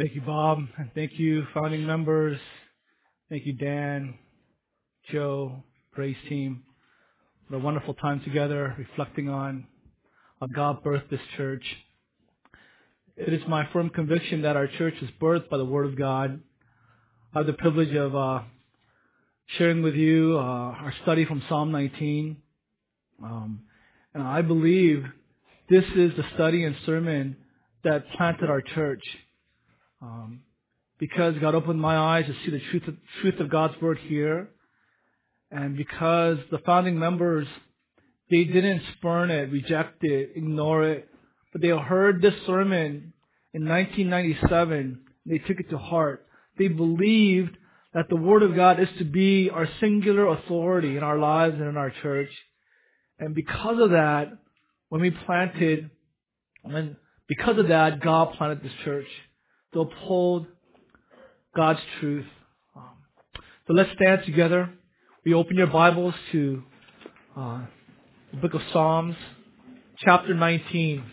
Thank you, Bob, thank you, founding members. Thank you, Dan, Joe, Grace team. What a wonderful time together, reflecting on how God birthed this church. It is my firm conviction that our church is birthed by the Word of God. I have the privilege of uh, sharing with you uh, our study from Psalm 19. Um, and I believe this is the study and sermon that planted our church. Um, because God opened my eyes to see the truth of, truth of God's Word here. And because the founding members, they didn't spurn it, reject it, ignore it, but they heard this sermon in 1997. They took it to heart. They believed that the Word of God is to be our singular authority in our lives and in our church. And because of that, when we planted, when because of that, God planted this church to uphold God's truth. Um, so let's stand together. We open your Bibles to uh, the book of Psalms, chapter 19,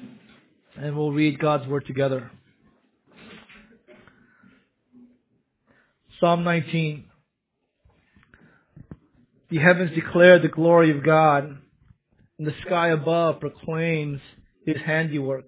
and we'll read God's word together. Psalm 19. The heavens declare the glory of God, and the sky above proclaims his handiwork.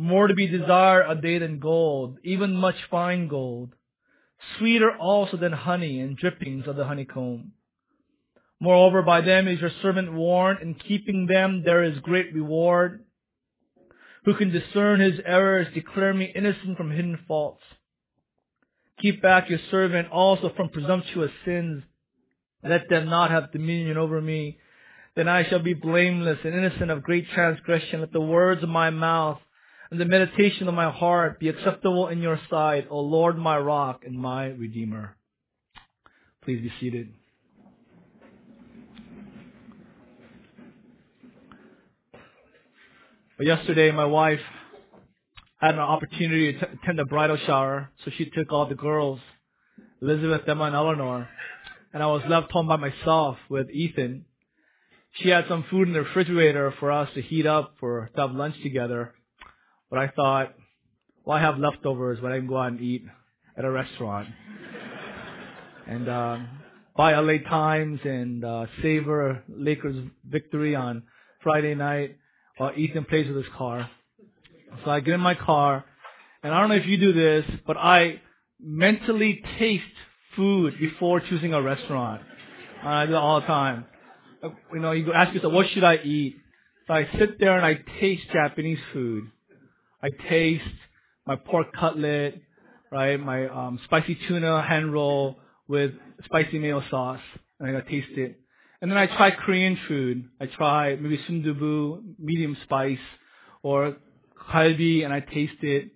More to be desired a day than gold, even much fine gold sweeter also than honey and drippings of the honeycomb. Moreover, by them is your servant warned, in keeping them there is great reward. Who can discern his errors, declare me innocent from hidden faults. Keep back your servant also from presumptuous sins. Let them not have dominion over me. Then I shall be blameless and innocent of great transgression. Let the words of my mouth and the meditation of my heart be acceptable in your sight, O Lord, my rock and my redeemer. Please be seated. Yesterday, my wife had an opportunity to attend a bridal shower, so she took all the girls, Elizabeth, Emma, and Eleanor, and I was left home by myself with Ethan. She had some food in the refrigerator for us to heat up for to have lunch together. But I thought, well, I have leftovers, but I can go out and eat at a restaurant. and uh, buy LA Times and uh, savor Lakers victory on Friday night while Ethan plays with his car. So I get in my car, and I don't know if you do this, but I mentally taste food before choosing a restaurant. I do it all the time. You know, you ask yourself, what should I eat? So I sit there and I taste Japanese food. I taste my pork cutlet, right? My um, spicy tuna hand roll with spicy mayo sauce, and I gotta taste it. And then I try Korean food. I try maybe sundubu, medium spice, or kalbi, and I taste it.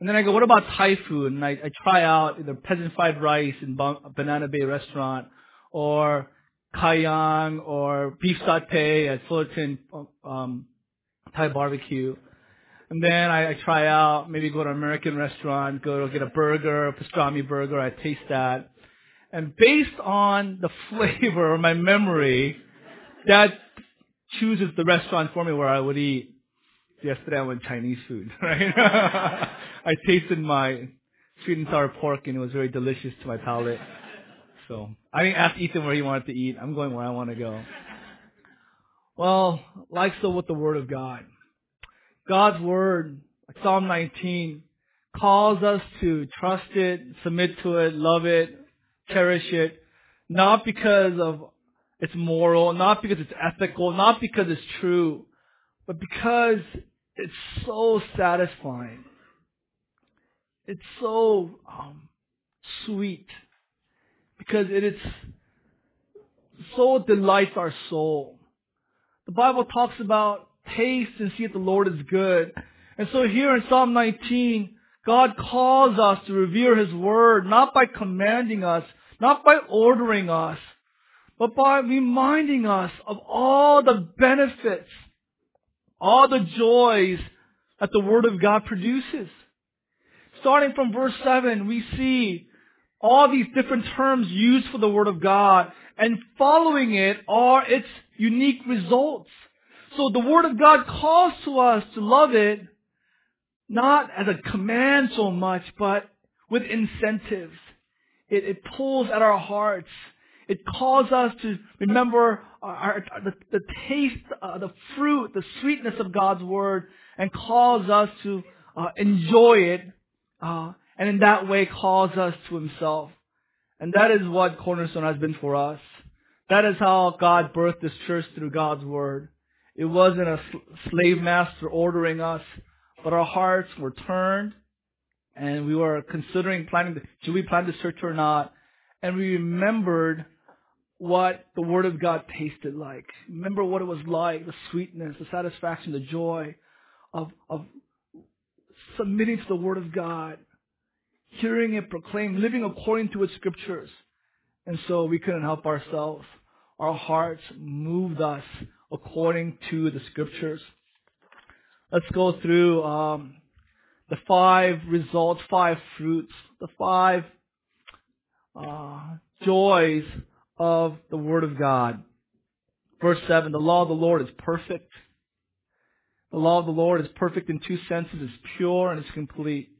And then I go, what about Thai food? And I, I try out either peasant fried rice in ba- Banana Bay restaurant, or kayang, or beef satay at Fullerton um, Thai barbecue. And then I, I try out, maybe go to an American restaurant, go to get a burger, a pastrami burger, I taste that. And based on the flavor, or my memory, that chooses the restaurant for me where I would eat. Yesterday I went Chinese food, right? I tasted my sweet and sour pork and it was very delicious to my palate. So I didn't ask Ethan where he wanted to eat. I'm going where I want to go. Well, like so with the Word of God. God's word, like Psalm 19, calls us to trust it, submit to it, love it, cherish it, not because of it's moral, not because it's ethical, not because it's true, but because it's so satisfying. It's so um, sweet because it is so delights our soul. The Bible talks about taste and see that the Lord is good. And so here in Psalm 19, God calls us to revere His Word, not by commanding us, not by ordering us, but by reminding us of all the benefits, all the joys that the Word of God produces. Starting from verse 7, we see all these different terms used for the Word of God, and following it are its unique results. So the Word of God calls to us to love it, not as a command so much, but with incentives. It, it pulls at our hearts. It calls us to remember our, our, the, the, taste, uh, the fruit, the sweetness of God's Word, and calls us to uh, enjoy it, uh, and in that way calls us to Himself. And that is what Cornerstone has been for us. That is how God birthed this church through God's Word. It wasn't a slave master ordering us, but our hearts were turned and we were considering planning, should we plan this church or not? And we remembered what the Word of God tasted like. Remember what it was like, the sweetness, the satisfaction, the joy of, of submitting to the Word of God, hearing it proclaimed, living according to its scriptures. And so we couldn't help ourselves. Our hearts moved us according to the scriptures. Let's go through um, the five results, five fruits, the five uh, joys of the Word of God. Verse 7, the law of the Lord is perfect. The law of the Lord is perfect in two senses. It's pure and it's complete.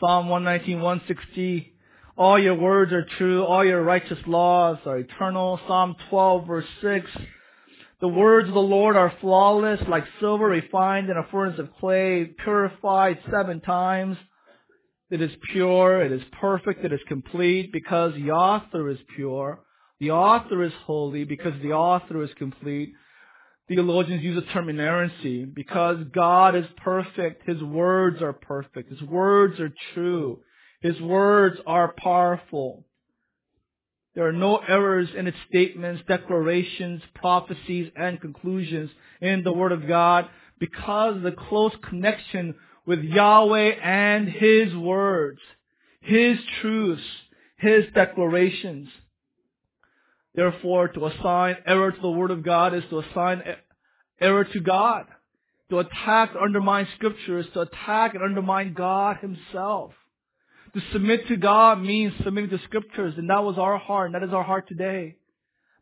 Psalm 119, 160, all your words are true. All your righteous laws are eternal. Psalm 12 verse 6, the words of the Lord are flawless, like silver refined in a furnace of clay, purified seven times. It is pure, it is perfect, it is complete, because the author is pure. The author is holy, because the author is complete. Theologians use the term inerrancy, because God is perfect, His words are perfect, His words are true, His words are powerful. There are no errors in its statements, declarations, prophecies, and conclusions in the Word of God because of the close connection with Yahweh and His words, His truths, His declarations. Therefore, to assign error to the Word of God is to assign error to God. To attack, and undermine Scripture is to attack and undermine God Himself. To submit to God means submitting to scriptures, and that was our heart, and that is our heart today.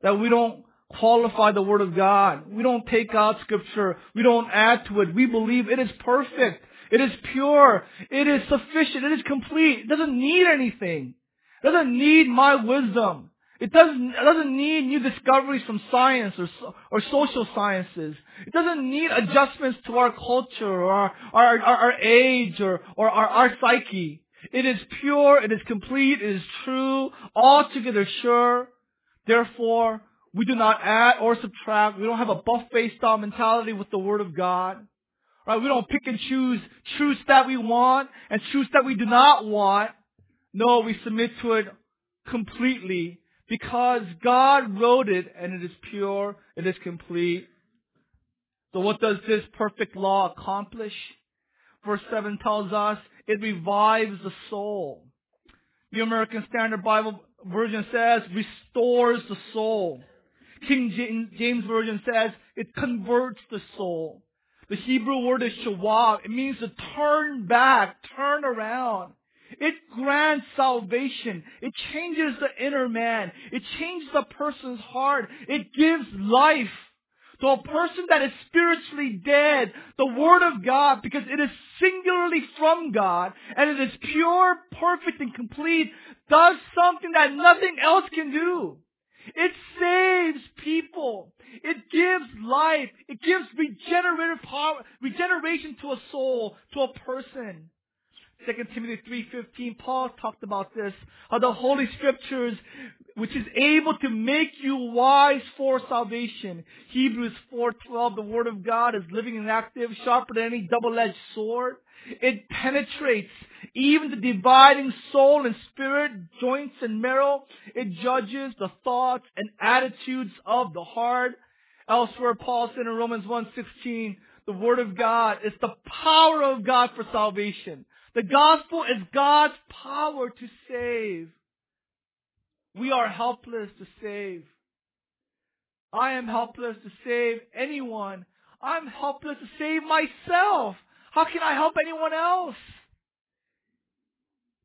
That we don't qualify the Word of God. We don't take out scripture. We don't add to it. We believe it is perfect. It is pure. It is sufficient. It is complete. It doesn't need anything. It doesn't need my wisdom. It doesn't, it doesn't need new discoveries from science or, or social sciences. It doesn't need adjustments to our culture or our, our, our, our age or, or our, our psyche. It is pure, it is complete, it is true, altogether sure. Therefore, we do not add or subtract. We don't have a buffet style mentality with the Word of God. Right? We don't pick and choose truths that we want and truths that we do not want. No, we submit to it completely because God wrote it and it is pure, it is complete. So what does this perfect law accomplish? Verse 7 tells us it revives the soul. The American Standard Bible Version says restores the soul. King James Version says it converts the soul. The Hebrew word is shawab. It means to turn back, turn around. It grants salvation. It changes the inner man. It changes the person's heart. It gives life to a person that is spiritually dead, the Word of God, because it is singularly from God, and it is pure, perfect, and complete, does something that nothing else can do. It saves people. It gives life. It gives regenerative power, regeneration to a soul, to a person. 2 Timothy 3.15, Paul talked about this, how the Holy Scriptures, which is able to make you wise for salvation. Hebrews 4.12, the Word of God is living and active, sharper than any double-edged sword. It penetrates even the dividing soul and spirit, joints and marrow. It judges the thoughts and attitudes of the heart. Elsewhere, Paul said in Romans 1.16, the Word of God is the power of God for salvation. The gospel is God's power to save. We are helpless to save. I am helpless to save anyone. I'm helpless to save myself. How can I help anyone else?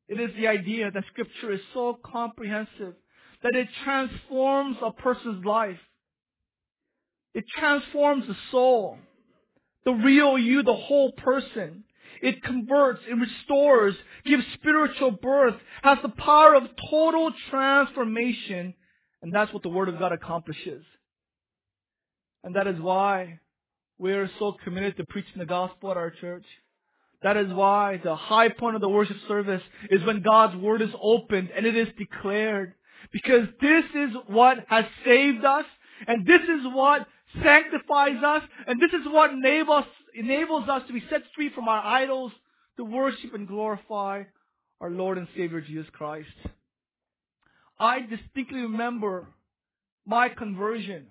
It is the idea that scripture is so comprehensive that it transforms a person's life. It transforms the soul, the real you, the whole person. It converts, it restores, gives spiritual birth, has the power of total transformation, and that's what the Word of God accomplishes. And that is why we are so committed to preaching the gospel at our church. That is why the high point of the worship service is when God's Word is opened and it is declared. Because this is what has saved us, and this is what sanctifies us, and this is what enables, enables us to be set free from our idols to worship and glorify our Lord and Savior Jesus Christ. I distinctly remember my conversion.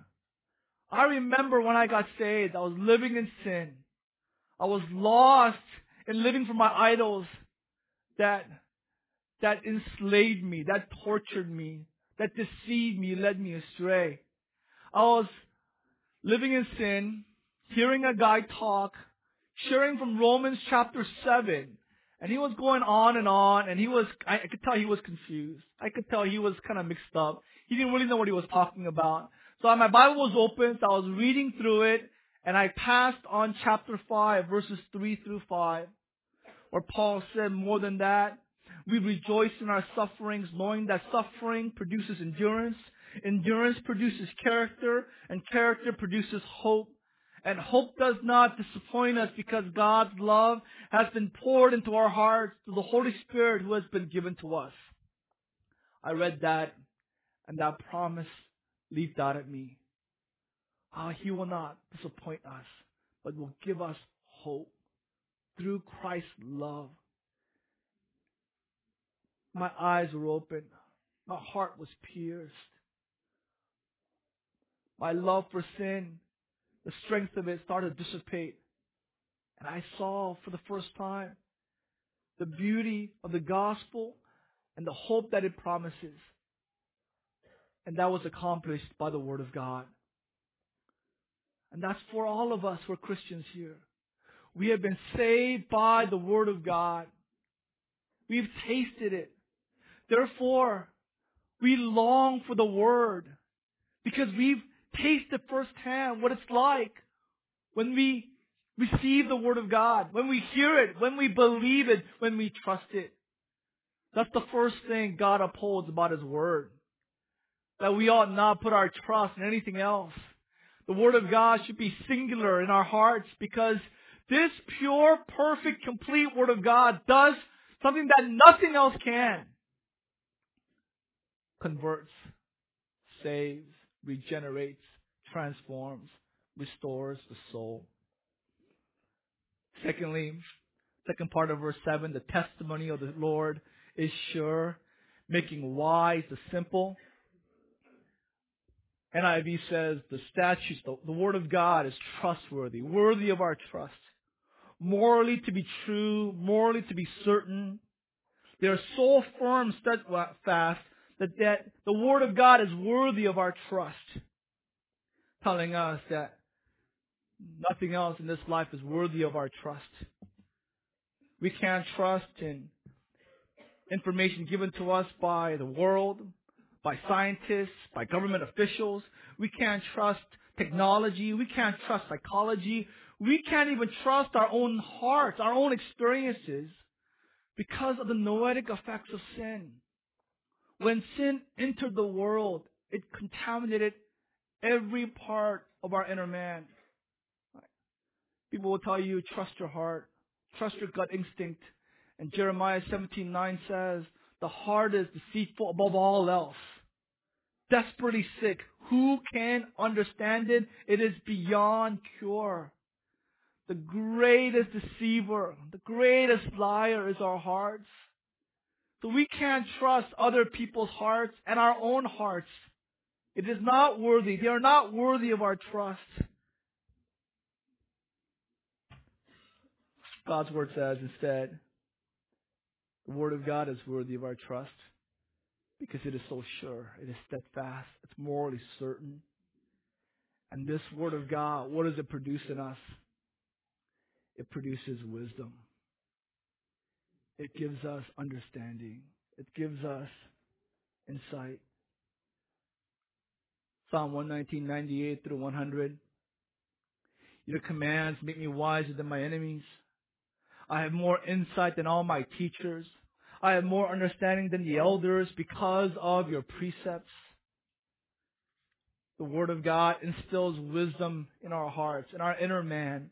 I remember when I got saved, I was living in sin. I was lost in living for my idols that, that enslaved me, that tortured me, that deceived me, led me astray. I was living in sin, hearing a guy talk, sharing from Romans chapter 7. And he was going on and on, and he was, I, I could tell he was confused. I could tell he was kind of mixed up. He didn't really know what he was talking about. So my Bible was open, so I was reading through it, and I passed on chapter 5, verses 3 through 5, where Paul said more than that. We rejoice in our sufferings, knowing that suffering produces endurance, Endurance produces character, and character produces hope. And hope does not disappoint us because God's love has been poured into our hearts through the Holy Spirit who has been given to us. I read that, and that promise leaped out at me. How oh, He will not disappoint us, but will give us hope through Christ's love. My eyes were open. My heart was pierced my love for sin, the strength of it started to dissipate. And I saw for the first time the beauty of the gospel and the hope that it promises. And that was accomplished by the Word of God. And that's for all of us who are Christians here. We have been saved by the Word of God. We've tasted it. Therefore, we long for the Word because we've tasted firsthand what it's like when we receive the Word of God, when we hear it, when we believe it, when we trust it. That's the first thing God upholds about His Word. That we ought not put our trust in anything else. The Word of God should be singular in our hearts because this pure, perfect, complete Word of God does something that nothing else can. Converts, saves, regenerates, transforms, restores the soul. Secondly, second part of verse 7, the testimony of the Lord is sure, making wise the simple. NIV says the statutes, the, the word of God is trustworthy, worthy of our trust, morally to be true, morally to be certain. They are so firm, steadfast, that, that the Word of God is worthy of our trust, telling us that nothing else in this life is worthy of our trust. We can't trust in information given to us by the world, by scientists, by government officials. We can't trust technology. We can't trust psychology. We can't even trust our own hearts, our own experiences because of the noetic effects of sin. When sin entered the world, it contaminated every part of our inner man. People will tell you, trust your heart, trust your gut instinct, And Jeremiah 17:9 says, "The heart is deceitful above all else, desperately sick. Who can understand it? It is beyond cure." The greatest deceiver, the greatest liar is our hearts. So we can't trust other people's hearts and our own hearts. It is not worthy. They are not worthy of our trust. God's word says instead, the word of God is worthy of our trust because it is so sure. It is steadfast. It's morally certain. And this word of God, what does it produce in us? It produces wisdom. It gives us understanding. It gives us insight. Psalm 119, 98 through 100. Your commands make me wiser than my enemies. I have more insight than all my teachers. I have more understanding than the elders because of your precepts. The Word of God instills wisdom in our hearts, in our inner man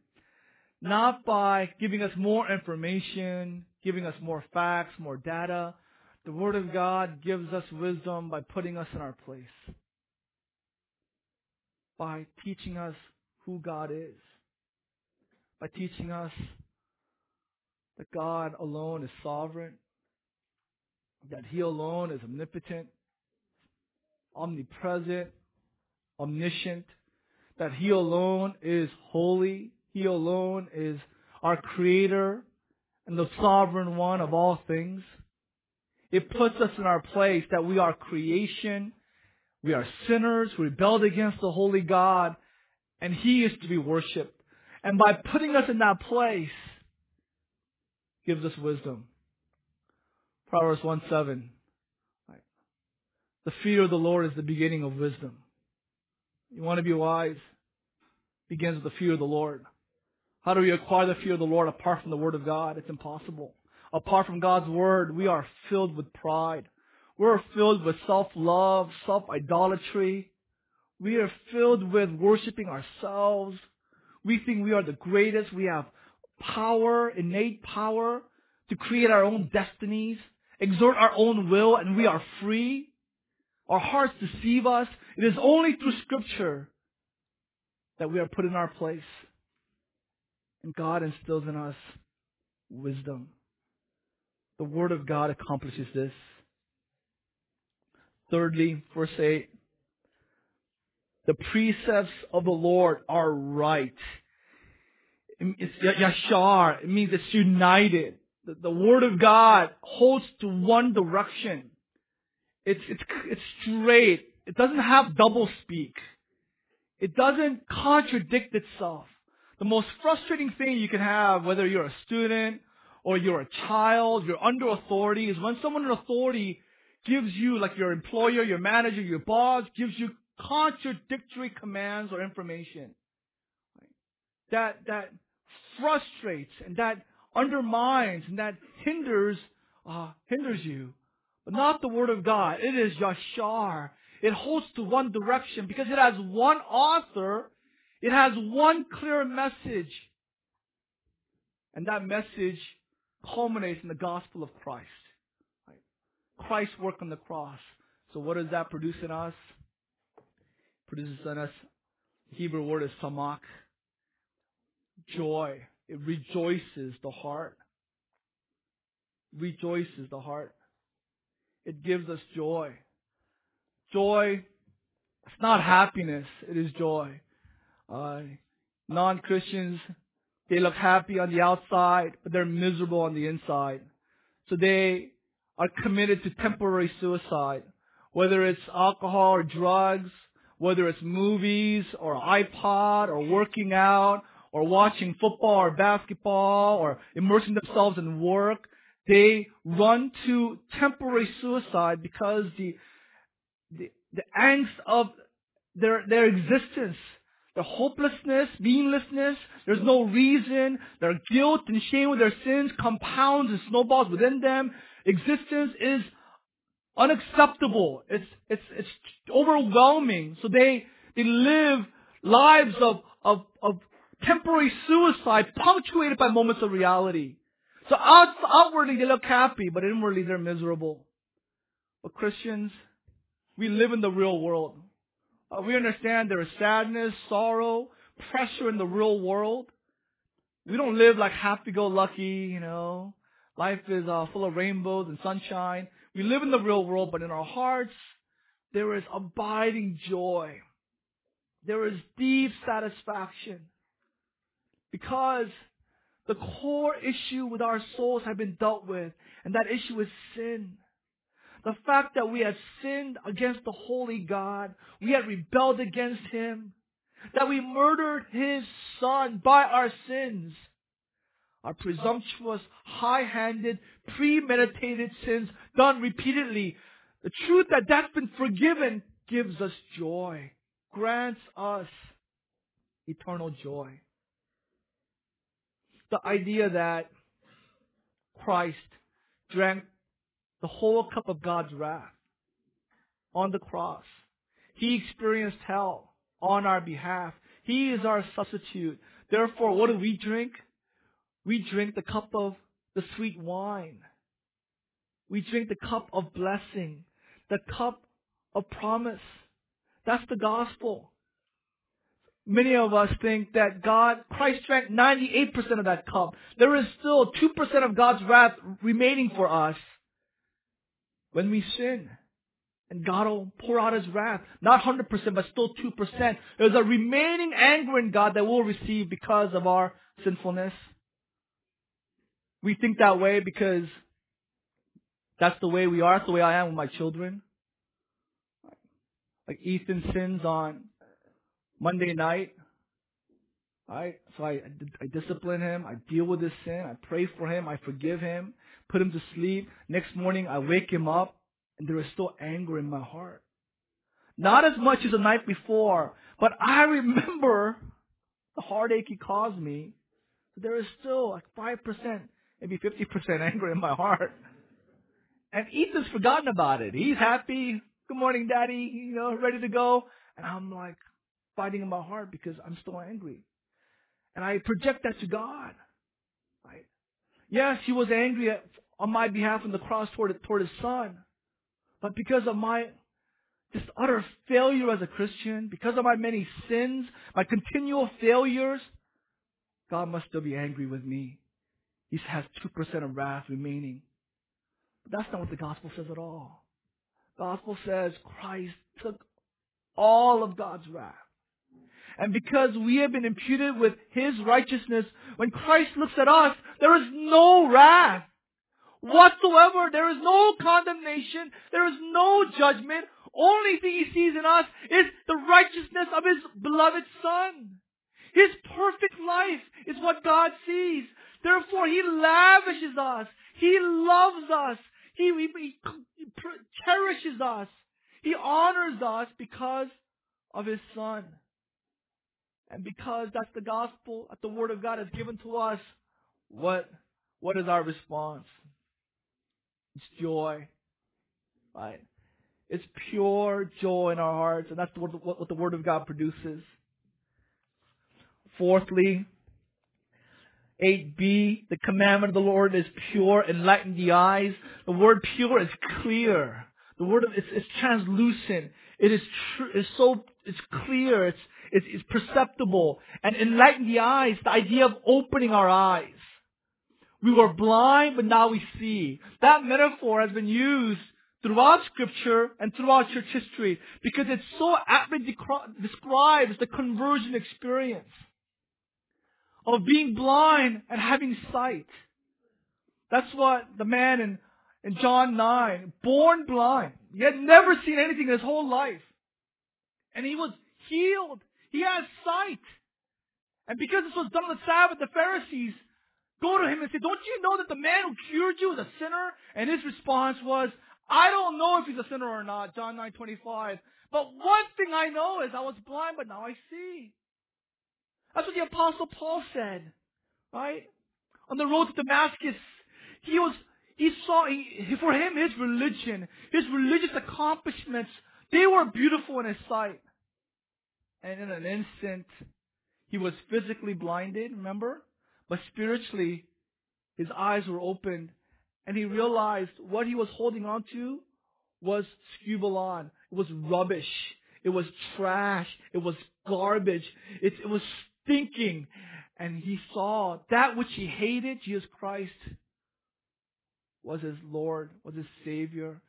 not by giving us more information, giving us more facts, more data. The Word of God gives us wisdom by putting us in our place, by teaching us who God is, by teaching us that God alone is sovereign, that He alone is omnipotent, omnipresent, omniscient, that He alone is holy, he alone is our creator and the sovereign one of all things. It puts us in our place that we are creation, we are sinners, we rebelled against the holy God, and He is to be worshipped. And by putting us in that place, gives us wisdom. Proverbs 1 7. The fear of the Lord is the beginning of wisdom. You want to be wise? Begins with the fear of the Lord. How do we acquire the fear of the Lord apart from the Word of God? It's impossible. Apart from God's Word, we are filled with pride. We're filled with self-love, self-idolatry. We are filled with worshiping ourselves. We think we are the greatest. We have power, innate power to create our own destinies, exert our own will, and we are free. Our hearts deceive us. It is only through scripture that we are put in our place. And God instills in us wisdom. The Word of God accomplishes this. Thirdly, verse 8, the precepts of the Lord are right. It's yashar. It means it's united. The, the Word of God holds to one direction. It's, it's, it's straight. It doesn't have double speak. It doesn't contradict itself. The most frustrating thing you can have, whether you're a student or you're a child, you're under authority, is when someone in authority gives you, like your employer, your manager, your boss, gives you contradictory commands or information. That, that frustrates and that undermines and that hinders, uh, hinders you. But not the Word of God. It is Yashar. It holds to one direction because it has one author it has one clear message. And that message culminates in the gospel of Christ. Christ's work on the cross. So what does that produce in us? It produces in us, the Hebrew word is samak. Joy. It rejoices the heart. Rejoices the heart. It gives us joy. Joy, it's not happiness, it is joy. Uh, non-Christians, they look happy on the outside, but they're miserable on the inside. So they are committed to temporary suicide, whether it's alcohol or drugs, whether it's movies or iPod or working out or watching football or basketball or immersing themselves in work. They run to temporary suicide because the, the, the angst of their, their existence the hopelessness, meaninglessness, there's no reason, their guilt and shame with their sins compounds and snowballs within them. Existence is unacceptable. It's, it's, it's overwhelming. So they, they live lives of, of, of temporary suicide punctuated by moments of reality. So out, outwardly they look happy, but inwardly they're miserable. But Christians, we live in the real world. Uh, we understand there is sadness, sorrow, pressure in the real world. We don't live like happy-go-lucky, you know. Life is uh, full of rainbows and sunshine. We live in the real world, but in our hearts, there is abiding joy. There is deep satisfaction. Because the core issue with our souls have been dealt with, and that issue is sin. The fact that we had sinned against the holy God, we had rebelled against Him, that we murdered His Son by our sins. Our presumptuous, high-handed, premeditated sins done repeatedly. The truth that that's been forgiven gives us joy, grants us eternal joy. The idea that Christ drank the whole cup of God's wrath on the cross. He experienced hell on our behalf. He is our substitute. Therefore, what do we drink? We drink the cup of the sweet wine. We drink the cup of blessing, the cup of promise. That's the gospel. Many of us think that God, Christ drank 98% of that cup. There is still 2% of God's wrath remaining for us when we sin. And God will pour out His wrath. Not 100%, but still 2%. There's a remaining anger in God that we'll receive because of our sinfulness. We think that way because that's the way we are. That's the way I am with my children. Like Ethan sins on Monday night. Right? So I, I discipline him. I deal with his sin. I pray for him. I forgive him. Put him to sleep. Next morning I wake him up and there is still anger in my heart. Not as much as the night before, but I remember the heartache he caused me. There is still like 5%, maybe 50% anger in my heart. And Ethan's forgotten about it. He's happy. Good morning, daddy. You know, ready to go. And I'm like fighting in my heart because I'm still angry. And I project that to God. Right? Yes, he was angry at, on my behalf on the cross toward, toward his son. But because of my just utter failure as a Christian, because of my many sins, my continual failures, God must still be angry with me. He has 2% of wrath remaining. But that's not what the gospel says at all. The gospel says Christ took all of God's wrath. And because we have been imputed with His righteousness, when Christ looks at us, there is no wrath whatsoever. There is no condemnation. There is no judgment. Only thing He sees in us is the righteousness of His beloved Son. His perfect life is what God sees. Therefore, He lavishes us. He loves us. He, he, he cherishes us. He honors us because of His Son. And because that's the gospel, that the Word of God has given to us, what, what is our response? It's joy. Right? It's pure joy in our hearts, and that's what, what, what the Word of God produces. Fourthly, 8b, the commandment of the Lord is pure, enlighten the eyes. The word pure is clear. The word is, translucent. It is true. It's so it's clear. It's, it's it's perceptible and enlighten the eyes. The idea of opening our eyes. We were blind, but now we see. That metaphor has been used throughout Scripture and throughout church history because it so aptly describes the conversion experience of being blind and having sight. That's what the man in, in John 9, born blind. He had never seen anything in his whole life. And he was healed. He has sight. And because this was done on the Sabbath, the Pharisees go to him and say, don't you know that the man who cured you is a sinner? And his response was, I don't know if he's a sinner or not, John 9, 25. But one thing I know is I was blind, but now I see. That's what the apostle Paul said, right? On the road to Damascus, he was, he saw, he, for him, his religion, his religious accomplishments, they were beautiful in his sight. And in an instant, he was physically blinded, remember? But spiritually, his eyes were opened and he realized what he was holding on to was skubalon. It was rubbish. It was trash. It was garbage. It, it was stinking. And he saw that which he hated, Jesus Christ, was his Lord, was his Savior,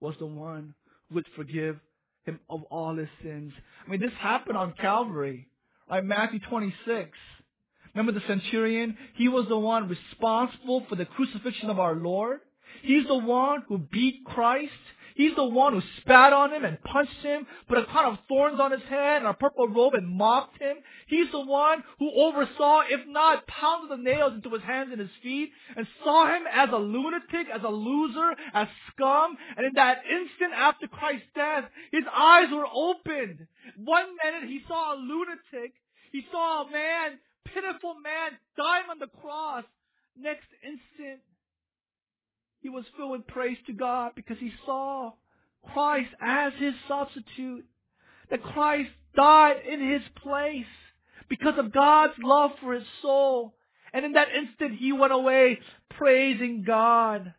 was the one who would forgive him of all his sins. I mean, this happened on Calvary, right? Matthew 26. Remember the centurion? He was the one responsible for the crucifixion of our Lord. He's the one who beat Christ. He's the one who spat on him and punched him, put a crown of thorns on his head and a purple robe and mocked him. He's the one who oversaw, if not pounded the nails into his hands and his feet, and saw him as a lunatic, as a loser, as scum. And in that instant after Christ's death, his eyes were opened. One minute he saw a lunatic. He saw a man, pitiful man, dying on the cross. Next instant, he was filled with praise to God because he saw Christ as his substitute. That Christ died in his place because of God's love for his soul. And in that instant, he went away praising God.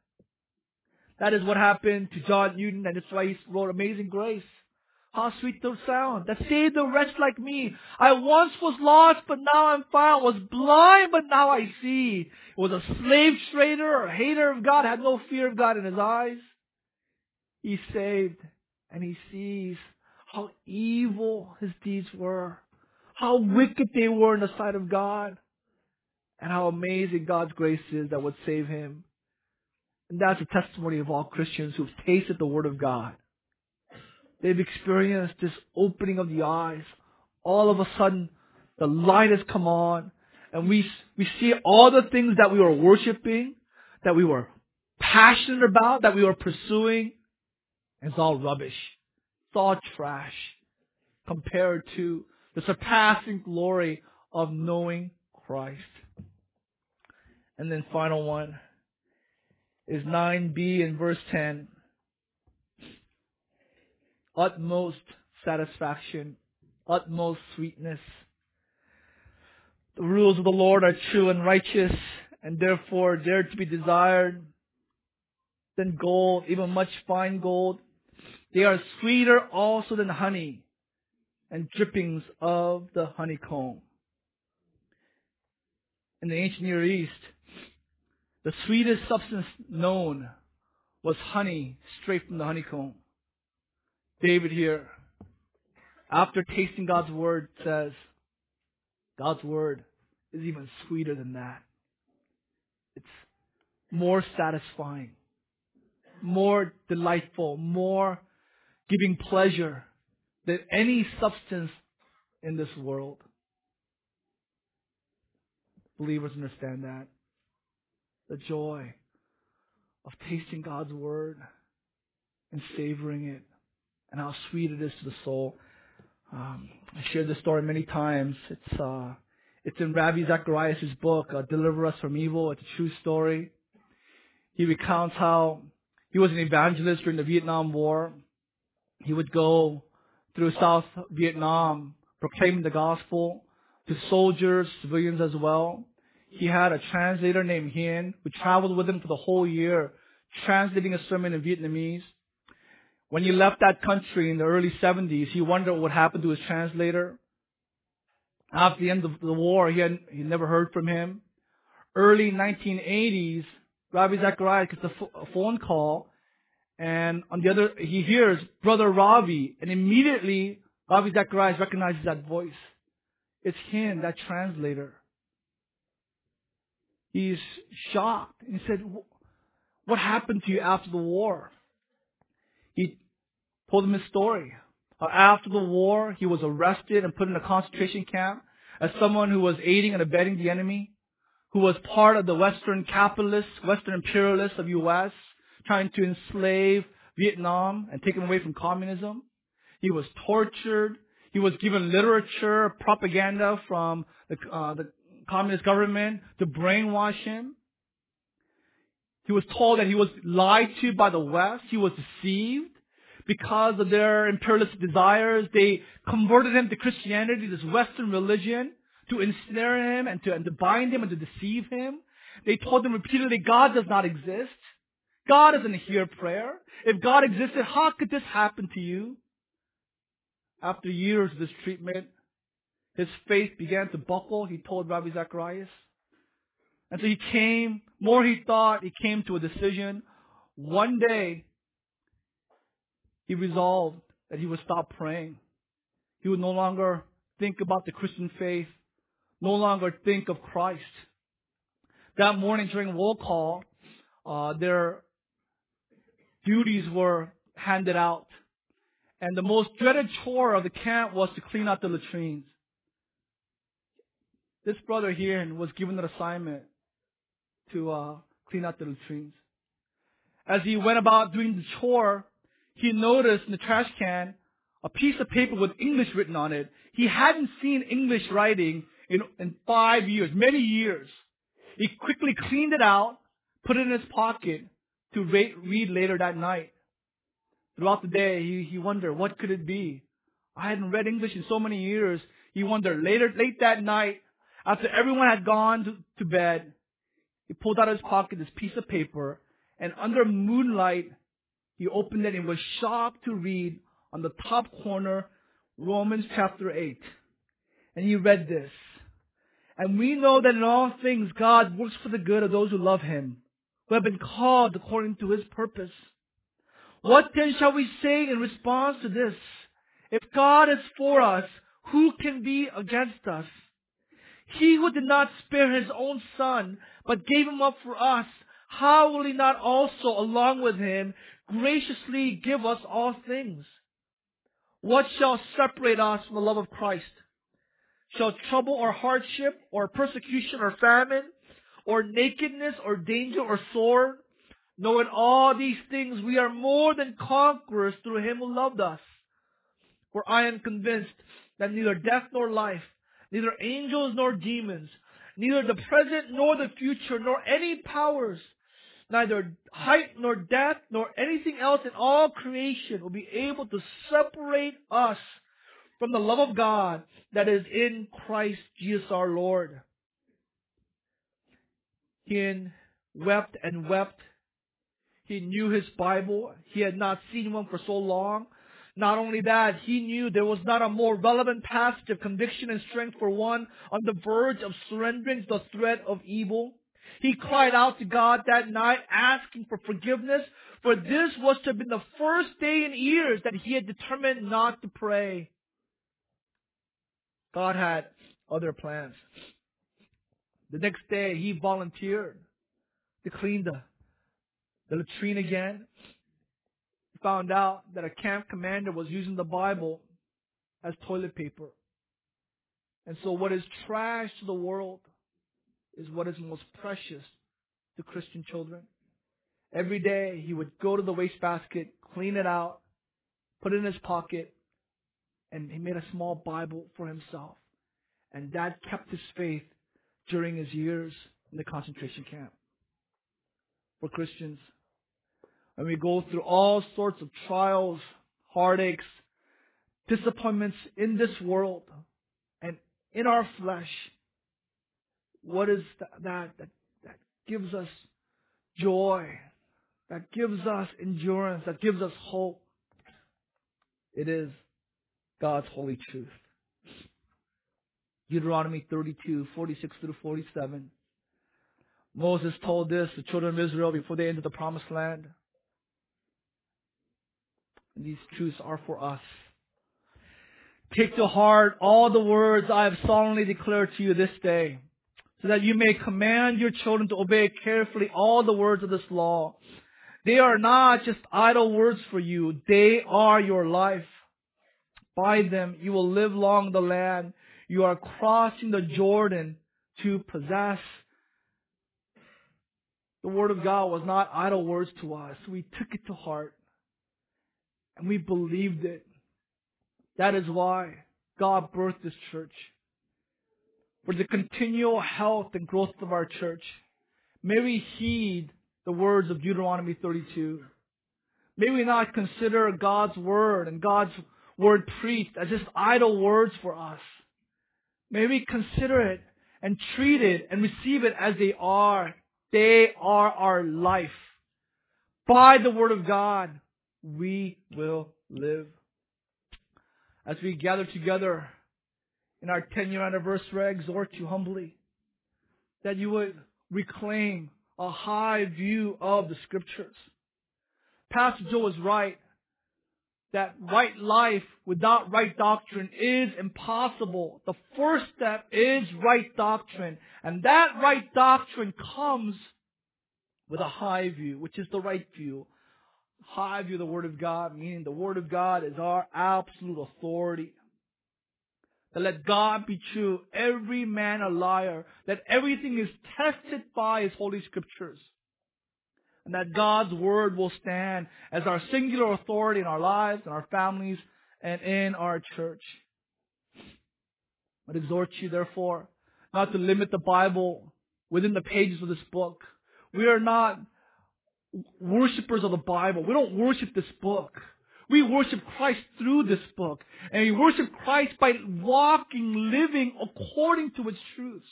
That is what happened to John Newton, and that's why he wrote Amazing Grace. How sweet the sound that saved a wretch like me. I once was lost, but now I'm found. Was blind, but now I see. Was a slave trader or hater of God, had no fear of God in his eyes. He's saved, and he sees how evil his deeds were, how wicked they were in the sight of God, and how amazing God's grace is that would save him. And that's a testimony of all Christians who've tasted the Word of God They've experienced this opening of the eyes. All of a sudden, the light has come on, and we, we see all the things that we were worshiping, that we were passionate about, that we were pursuing, it's all rubbish. It's all trash compared to the surpassing glory of knowing Christ. And then final one is 9b in verse 10 utmost satisfaction, utmost sweetness. The rules of the Lord are true and righteous, and therefore dare to be desired than gold, even much fine gold. They are sweeter also than honey and drippings of the honeycomb. In the ancient Near East, the sweetest substance known was honey straight from the honeycomb. David here, after tasting God's word, says, God's word is even sweeter than that. It's more satisfying, more delightful, more giving pleasure than any substance in this world. Believers understand that. The joy of tasting God's word and savoring it and how sweet it is to the soul. Um, I shared this story many times. It's uh, it's in Ravi Zacharias' book, uh, Deliver Us from Evil. It's a true story. He recounts how he was an evangelist during the Vietnam War. He would go through South Vietnam proclaiming the gospel to soldiers, civilians as well. He had a translator named Hien who traveled with him for the whole year, translating a sermon in Vietnamese. When he left that country in the early 70s, he wondered what happened to his translator. After the end of the war, he had he never heard from him. Early 1980s, Ravi Zacharias gets a phone call, and on the other, he hears Brother Ravi, and immediately Ravi Zacharias recognizes that voice. It's him, that translator. He's shocked. He said, what happened to you after the war? He told him his story. Uh, after the war, he was arrested and put in a concentration camp as someone who was aiding and abetting the enemy, who was part of the Western capitalists, Western imperialists of U.S., trying to enslave Vietnam and take him away from communism. He was tortured. He was given literature, propaganda from the, uh, the communist government to brainwash him. He was told that he was lied to by the West. He was deceived because of their imperialist desires. They converted him to Christianity, this Western religion, to ensnare him and to, and to bind him and to deceive him. They told him repeatedly, God does not exist. God doesn't hear prayer. If God existed, how could this happen to you? After years of this treatment, his faith began to buckle, he told Ravi Zacharias. And so he came, more he thought, he came to a decision. One day, he resolved that he would stop praying. He would no longer think about the Christian faith, no longer think of Christ. That morning during roll call, uh, their duties were handed out. And the most dreaded chore of the camp was to clean out the latrines. This brother here was given an assignment to uh, clean out the latrines. As he went about doing the chore, he noticed in the trash can a piece of paper with English written on it. He hadn't seen English writing in, in five years, many years. He quickly cleaned it out, put it in his pocket to re- read later that night. Throughout the day, he, he wondered, what could it be? I hadn't read English in so many years. He wondered, later, late that night, after everyone had gone to, to bed, he pulled out of his pocket this piece of paper, and under moonlight, he opened it and was shocked to read on the top corner Romans chapter 8. And he read this. And we know that in all things God works for the good of those who love him, who have been called according to his purpose. What then shall we say in response to this? If God is for us, who can be against us? He who did not spare his own son, but gave him up for us, how will he not also, along with him, graciously give us all things? What shall separate us from the love of Christ? Shall trouble or hardship or persecution or famine or nakedness or danger or sword? No, in all these things we are more than conquerors through him who loved us. For I am convinced that neither death nor life, neither angels nor demons, neither the present nor the future, nor any powers, neither height nor depth nor anything else in all creation will be able to separate us from the love of God that is in Christ Jesus our Lord. He wept and wept. He knew his Bible. He had not seen one for so long. Not only that, he knew there was not a more relevant passage of conviction and strength for one on the verge of surrendering to the threat of evil. He cried out to God that night asking for forgiveness, for this was to have been the first day in years that he had determined not to pray. God had other plans. The next day, he volunteered to clean the, the latrine again. He found out that a camp commander was using the Bible as toilet paper. And so what is trash to the world is what is most precious to Christian children. Every day he would go to the wastebasket, clean it out, put it in his pocket, and he made a small Bible for himself. And that kept his faith during his years in the concentration camp. For Christians, when we go through all sorts of trials, heartaches, disappointments in this world and in our flesh, what is that, that, that, gives us joy, that gives us endurance, that gives us hope? It is God's holy truth. Deuteronomy 32, 46 through 47. Moses told this to the children of Israel before they entered the promised land. And these truths are for us. Take to heart all the words I have solemnly declared to you this day so that you may command your children to obey carefully all the words of this law. They are not just idle words for you. They are your life. By them you will live long in the land you are crossing the Jordan to possess. The word of God was not idle words to us. We took it to heart and we believed it. That is why God birthed this church for the continual health and growth of our church. May we heed the words of Deuteronomy 32. May we not consider God's word and God's word preached as just idle words for us. May we consider it and treat it and receive it as they are They are our life. By the Word of God, we will live. As we gather together in our 10 year anniversary, I exhort you humbly that you would reclaim a high view of the Scriptures. Pastor Joe is right that right life without right doctrine is impossible. The first step is right doctrine. And that right doctrine comes with a high view, which is the right view. High view of the Word of God, meaning the Word of God is our absolute authority. That let God be true, every man a liar, that everything is tested by His Holy Scriptures. And that God's Word will stand as our singular authority in our lives, in our families, and in our church. I exhort you, therefore, not to limit the Bible within the pages of this book. We are not worshippers of the Bible. We don't worship this book. We worship Christ through this book. And we worship Christ by walking, living according to its truths.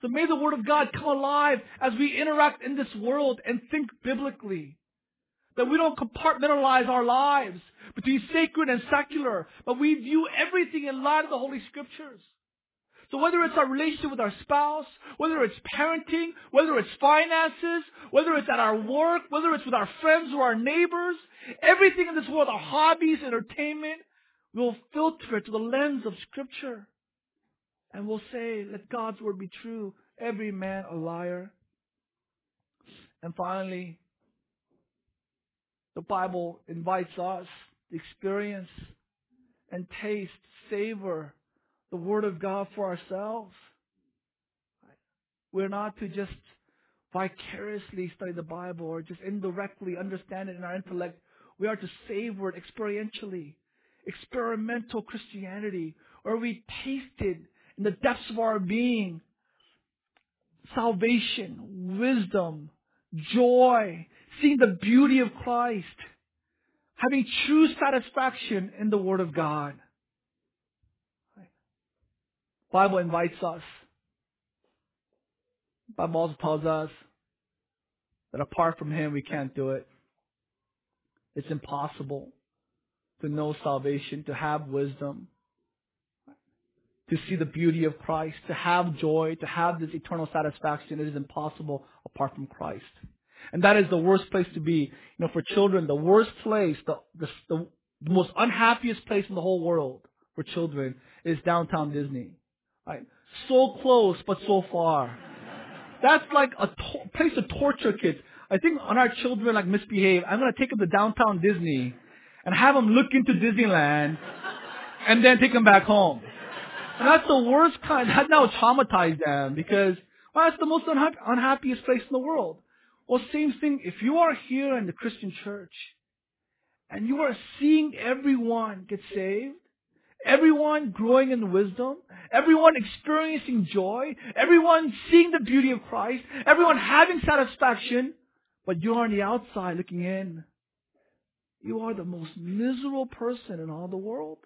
So may the Word of God come alive as we interact in this world and think biblically. That we don't compartmentalize our lives between sacred and secular, but we view everything in light of the Holy Scriptures. So whether it's our relationship with our spouse, whether it's parenting, whether it's finances, whether it's at our work, whether it's with our friends or our neighbors, everything in this world, our hobbies, entertainment, we'll filter it to the lens of Scripture. And we'll say, let God's word be true, every man a liar. And finally, the Bible invites us to experience and taste, savor the Word of God for ourselves. We're not to just vicariously study the Bible or just indirectly understand it in our intellect. We are to savor it experientially. Experimental Christianity, where we tasted in the depths of our being salvation, wisdom, joy, seeing the beauty of Christ, having true satisfaction in the Word of God. Bible invites us. Bible also tells us that apart from Him, we can't do it. It's impossible to know salvation, to have wisdom, to see the beauty of Christ, to have joy, to have this eternal satisfaction. It is impossible apart from Christ. And that is the worst place to be. You know, for children, the worst place, the, the, the most unhappiest place in the whole world for children is downtown Disney. Right? So close, but so far. That's like a to- place to torture kids. I think on our children like misbehave, I'm gonna take them to downtown Disney and have them look into Disneyland and then take them back home. And that's the worst kind. That now traumatized them because well, that's the most unha- unhappiest place in the world. Well, same thing. If you are here in the Christian church and you are seeing everyone get saved, everyone growing in wisdom, everyone experiencing joy, everyone seeing the beauty of Christ, everyone having satisfaction, but you're on the outside looking in. You are the most miserable person in all the world.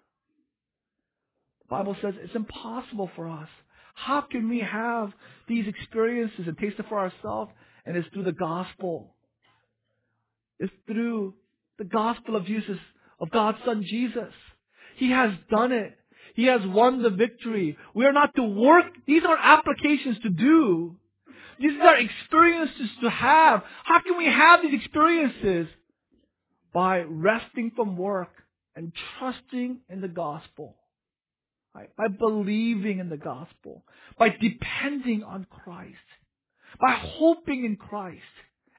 The Bible says it's impossible for us. How can we have these experiences and taste it for ourselves? And it's through the gospel. It's through the gospel of Jesus, of God's Son Jesus. He has done it. He has won the victory. We are not to work. These are applications to do. These are experiences to have. How can we have these experiences? By resting from work and trusting in the gospel. Right? By believing in the gospel. By depending on Christ. By hoping in Christ.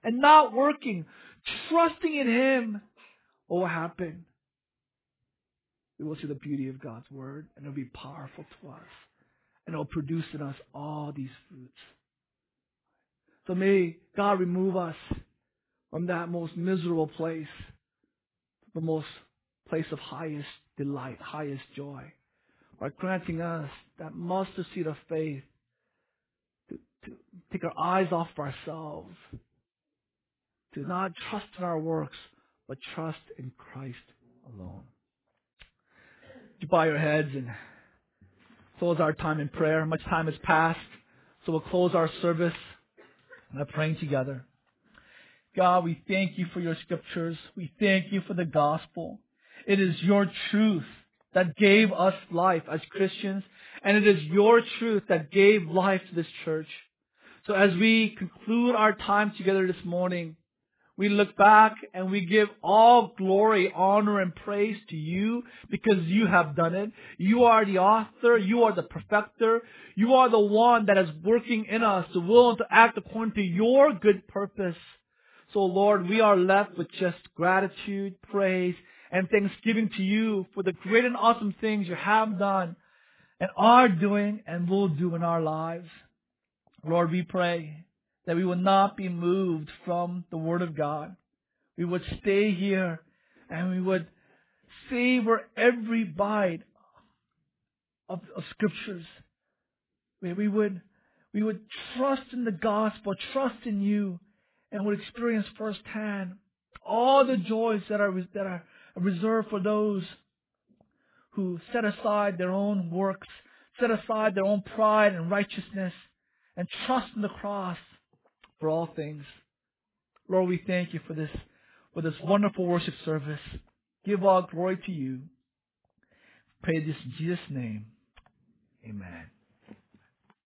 And not working. Trusting in Him. What will happen? We will see the beauty of God's word and it'll be powerful to us. And it'll produce in us all these fruits. So may God remove us from that most miserable place, the most place of highest delight, highest joy, by granting us that mustard seed of faith to, to take our eyes off ourselves, to not trust in our works, but trust in Christ alone bow your heads and close our time in prayer? Much time has passed, so we'll close our service and praying together. God, we thank you for your scriptures. We thank you for the gospel. It is your truth that gave us life as Christians, and it is your truth that gave life to this church. So as we conclude our time together this morning, we look back and we give all glory, honor, and praise to you because you have done it. You are the author. You are the perfecter. You are the one that is working in us to will to act according to your good purpose. So Lord, we are left with just gratitude, praise, and thanksgiving to you for the great and awesome things you have done and are doing and will do in our lives. Lord, we pray that we will not be moved from the Word of God. We would stay here and we would savor every bite of, of scriptures. We would we would trust in the gospel, trust in you, and would experience firsthand all the joys that are that are reserved for those who set aside their own works, set aside their own pride and righteousness, and trust in the cross for all things. Lord, we thank you for this, for this wonderful worship service. Give all glory to you. Pray this in Jesus' name. Amen.